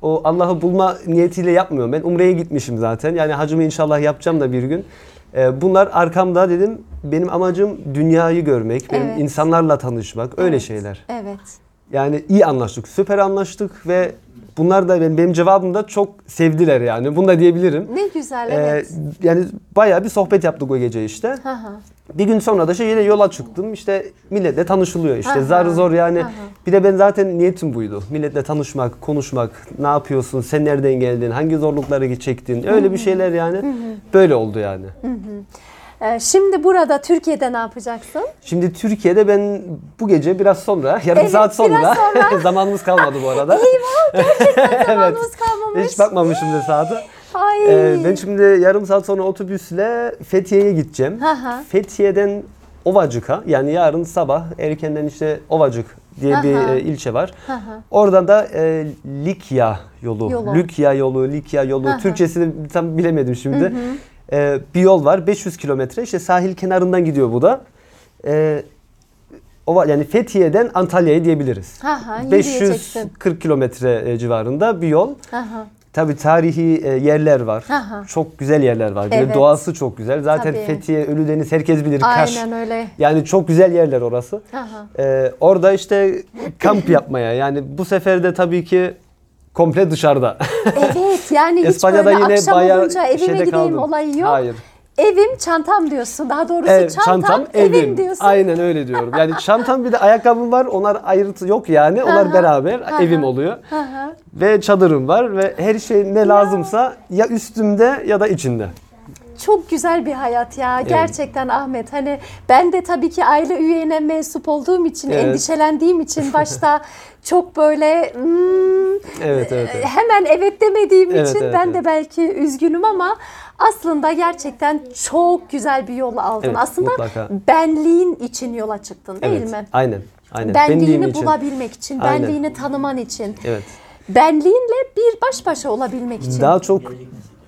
o Allah'ı bulma niyetiyle yapmıyorum. Ben Umre'ye gitmişim zaten. Yani hacımı inşallah yapacağım da bir gün. Ee, bunlar arkamda dedim. Benim amacım dünyayı görmek, benim Evet. insanlarla tanışmak, öyle Evet. şeyler. Evet. Yani iyi anlaştık, süper anlaştık ve bunlar da benim, benim cevabımı da çok sevdiler yani. Bunu da diyebilirim. Ne güzel Ee, evet. yani bayağı bir sohbet yaptık o gece işte. Hı hı. Bir gün sonra da şey yine yola çıktım. İşte milletle tanışılıyor işte. Zar zor yani. Bir de ben zaten niyetim buydu. Milletle tanışmak, konuşmak. Ne yapıyorsun? Sen nereden geldin? Hangi zorlukları çektin? Öyle bir şeyler yani. Böyle oldu yani. Ee, şimdi burada Türkiye'de ne yapacaksın? Şimdi Türkiye'de ben bu gece biraz sonra, yarım Evet, saat sonra, biraz sonra. zamanımız kalmadı bu arada. Zamanımız kalmamış. Hiç bakmamışım da saate. Ay. Ee, ben şimdi yarım saat sonra otobüsle Fethiye'ye gideceğim. Hı hı. Fethiye'den Ovacık'a yani yarın sabah erkenden işte Ovacık diye bir Aha. e, ilçe var. Hı hı. Oradan da e, Likya yolu, Yolu. Lükya yolu, Likya yolu. Aha. Türkçesini tam bilemedim şimdi. E, bir yol var 500 kilometre. İşte sahil kenarından gidiyor bu da. E, Ova, yani Fethiye'den Antalya'ya diyebiliriz. Hı hı, yürüyeceksin. 540 kilometre e, civarında bir yol. Hı hı. Tabii tarihi e, yerler var. Aha. Çok güzel yerler var. Bir de Evet. doğası çok güzel. Zaten Tabii. Fethiye, Ölüdeniz herkes bilir. Kaş. Aynen öyle. Yani çok güzel yerler orası. Ee, orada işte kamp yapmaya yani bu sefer de tabii ki komple dışarıda. Evet yani hiç İspanya'da böyle yine akşam bayağı olunca evime şeyde gideyim kaldım. olayı yok. Hayır. Evim çantam diyorsun. Daha doğrusu Evet, çantam, evim, diyorsun. Aynen öyle diyorum. Yani çantam bir de ayakkabım var. Onlar ayrıntı yok yani. Onlar beraber evim oluyor. Ve çadırım var ve her şey ne lazımsa ya üstümde ya da içinde. çok güzel bir hayat ya. Gerçekten Ahmet. Hani ben de tabii ki aile üyene mensup olduğum için, Evet. endişelendiğim için başta çok böyle hmm, Evet, evet, evet. hemen evet demediğim Evet, için evet, ben evet. de belki üzgünüm ama aslında gerçekten çok güzel bir yol aldın. Evet, aslında mutlaka. benliğin için yola çıktın değil evet. mi? Aynen. Aynen. Benliğini Benliğim için. bulabilmek için, Aynen. benliğini tanıman için, Evet. benliğinle bir baş başa olabilmek için. Daha çok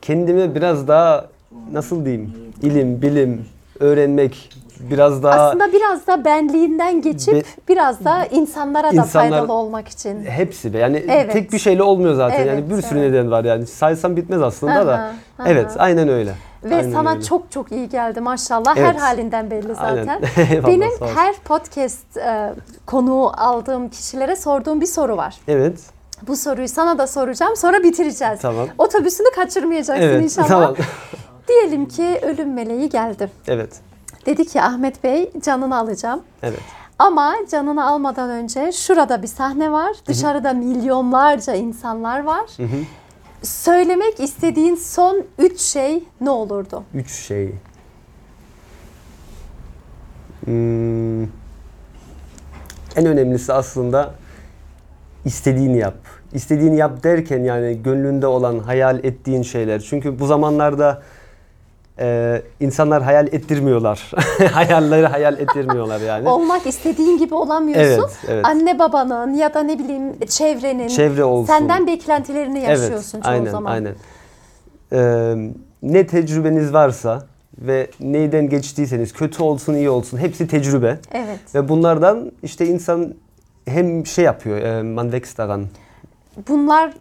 kendime biraz daha nasıl diyeyim? ilim, bilim, öğrenmek biraz daha Aslında biraz da benliğinden geçip Be- biraz da insanlara da faydalı olmak için. hepsi be. Yani Evet. tek bir şeyle olmuyor zaten. Evet, yani bir sürü evet. neden var yani. Saysam bitmez aslında Aha, da. aha. Evet, aynen öyle. Ve Aynen sana öyle. çok çok iyi geldi maşallah. Her Evet. halinden belli zaten. Eyvallah, Benim her podcast e, konuğu aldığım kişilere sorduğum bir soru var. Evet. Bu soruyu sana da soracağım sonra bitireceğiz. Tamam. Otobüsünü kaçırmayacaksın Evet. inşallah. Tamam. Diyelim ki ölüm meleği geldi. evet. Dedi ki Ahmet Bey canını alacağım. Evet. Ama canını almadan önce şurada bir sahne var. Dışarıda milyonlarca insanlar var. Söylemek istediğin son üç şey ne olurdu? Üç şey. Hmm. En önemlisi aslında istediğini yap. İstediğini yap derken yani gönlünde olan, hayal ettiğin şeyler. Çünkü bu zamanlarda e, insanlar hayal ettirmiyorlar. Hayalleri hayal ettirmiyorlar yani. Olmak istediğin gibi olamıyorsun. Evet, evet. Anne babanın ya da ne bileyim çevrenin Çevre olsun. senden beklentilerini yaşıyorsun evet, çoğu aynen, zaman. Aynen. Ee, ne tecrübeniz varsa ve neyden geçtiyseniz kötü olsun iyi olsun hepsi tecrübe. Evet. Ve bunlardan işte insan hem şey yapıyor, e, man wächst daran. Bunlar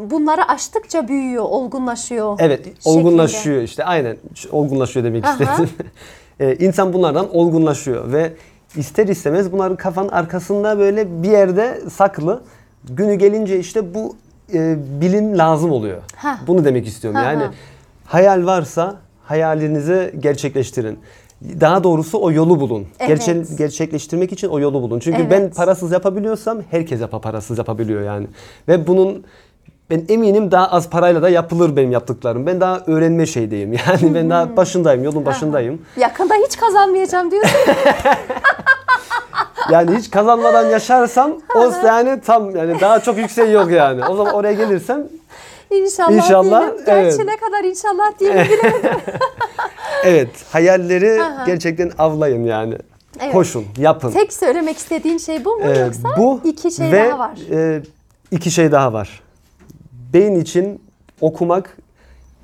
bunları aştıkça büyüyor, olgunlaşıyor. Evet, şeklinde. olgunlaşıyor işte aynen olgunlaşıyor demek Aha. istedim. e, insan bunlardan olgunlaşıyor ve ister istemez bunların kafanın arkasında böyle bir yerde saklı. Günü gelince işte bu e, bilim lazım oluyor. Ha. Bunu demek istiyorum. Ha, yani ha. hayal varsa hayalinizi gerçekleştirin. Daha doğrusu o yolu bulun. Evet. Gerçe- gerçekleştirmek için o yolu bulun. Çünkü Evet. ben parasız yapabiliyorsam herkes yapa parasız yapabiliyor yani. Ve bunun ben eminim daha az parayla da yapılır benim yaptıklarım. Ben daha öğrenme şeydeyim. Yani ben daha başındayım, yolun başındayım. Yakında hiç kazanmayacağım diyorsun. Yani hiç kazanmadan yaşarsam o yani tam yani daha çok yüksek yok yani. O zaman oraya gelirsem İnşallah, İnşallah, diyelim. Gerçi evet. ne kadar inşallah diyelim bilemedim. evet hayalleri Aha. gerçekten avlayın yani. Evet. Koşun, yapın. Tek söylemek istediğin şey bu mu Ee, yoksa bu iki şey ve, daha var? e, iki şey daha var. Beyin için okumak,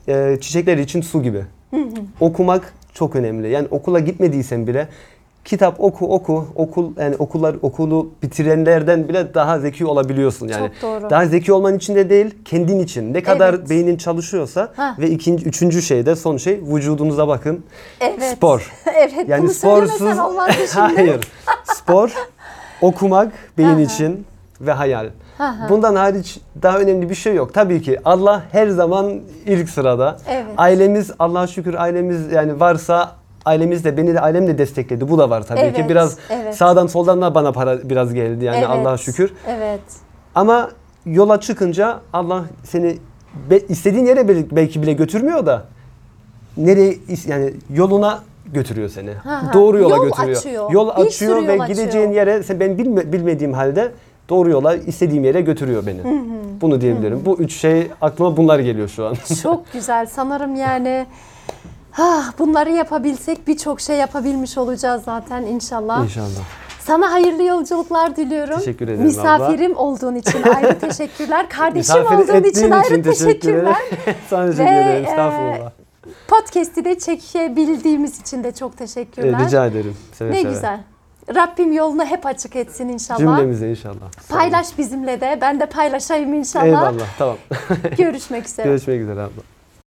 e, çiçekler için su gibi. okumak çok önemli. Yani okula gitmediysen bile kitap oku oku okul yani okullar okulu bitirenlerden bile daha zeki olabiliyorsun yani. Çok doğru. Daha zeki olman için de değil, kendin için. Ne kadar Evet. beynin çalışıyorsa Hah. ve ikinci üçüncü şey de son şey vücudunuza bakın. Evet. Spor. evet Yani bunu sporsuz söylemesen olmazdı şimdi. Hayır. Spor, okumak beyin için ve hayal. Bundan hariç daha önemli bir şey yok. Tabii ki Allah her zaman ilk sırada. Evet. Ailemiz Allah'a şükür ailemiz yani varsa ailemiz de beni de ailem de destekledi. Bu da var tabii ki. Evet, Biraz evet. sağdan soldan da bana para biraz geldi yani Evet, Allah'a şükür. Evet. Ama yola çıkınca Allah seni be- istediğin yere bel- belki bile götürmüyor da nereye yani yoluna götürüyor seni. ha. Doğru yola Yol götürüyor. açıyor. Yol Bir açıyor ve yol gideceğin açıyor. yere sen ben bilme- bilmediğim halde doğru yola istediğim yere götürüyor beni. Bunu diyebilirim. Bu üç şey aklıma bunlar geliyor şu an. Çok güzel. Sanırım yani ah, bunları yapabilsek birçok şey yapabilmiş olacağız zaten inşallah. İnşallah. Sana hayırlı yolculuklar diliyorum. Teşekkür ederim Misafirim olduğun için ayrı teşekkürler. Kardeşim Misafir olduğun için ayrı teşekkür teşekkürler. Sana teşekkür ederim. e, Estağfurullah. Podcast'i de çekebildiğimiz için de çok teşekkürler. Ee, rica ederim. Seve ne seve. güzel. Rabbim yolunu hep açık etsin inşallah. Cümlemize inşallah. Paylaş bizimle de. Ben de paylaşayım inşallah. Eyvallah. Tamam. Görüşmek üzere. Görüşmek üzere abla.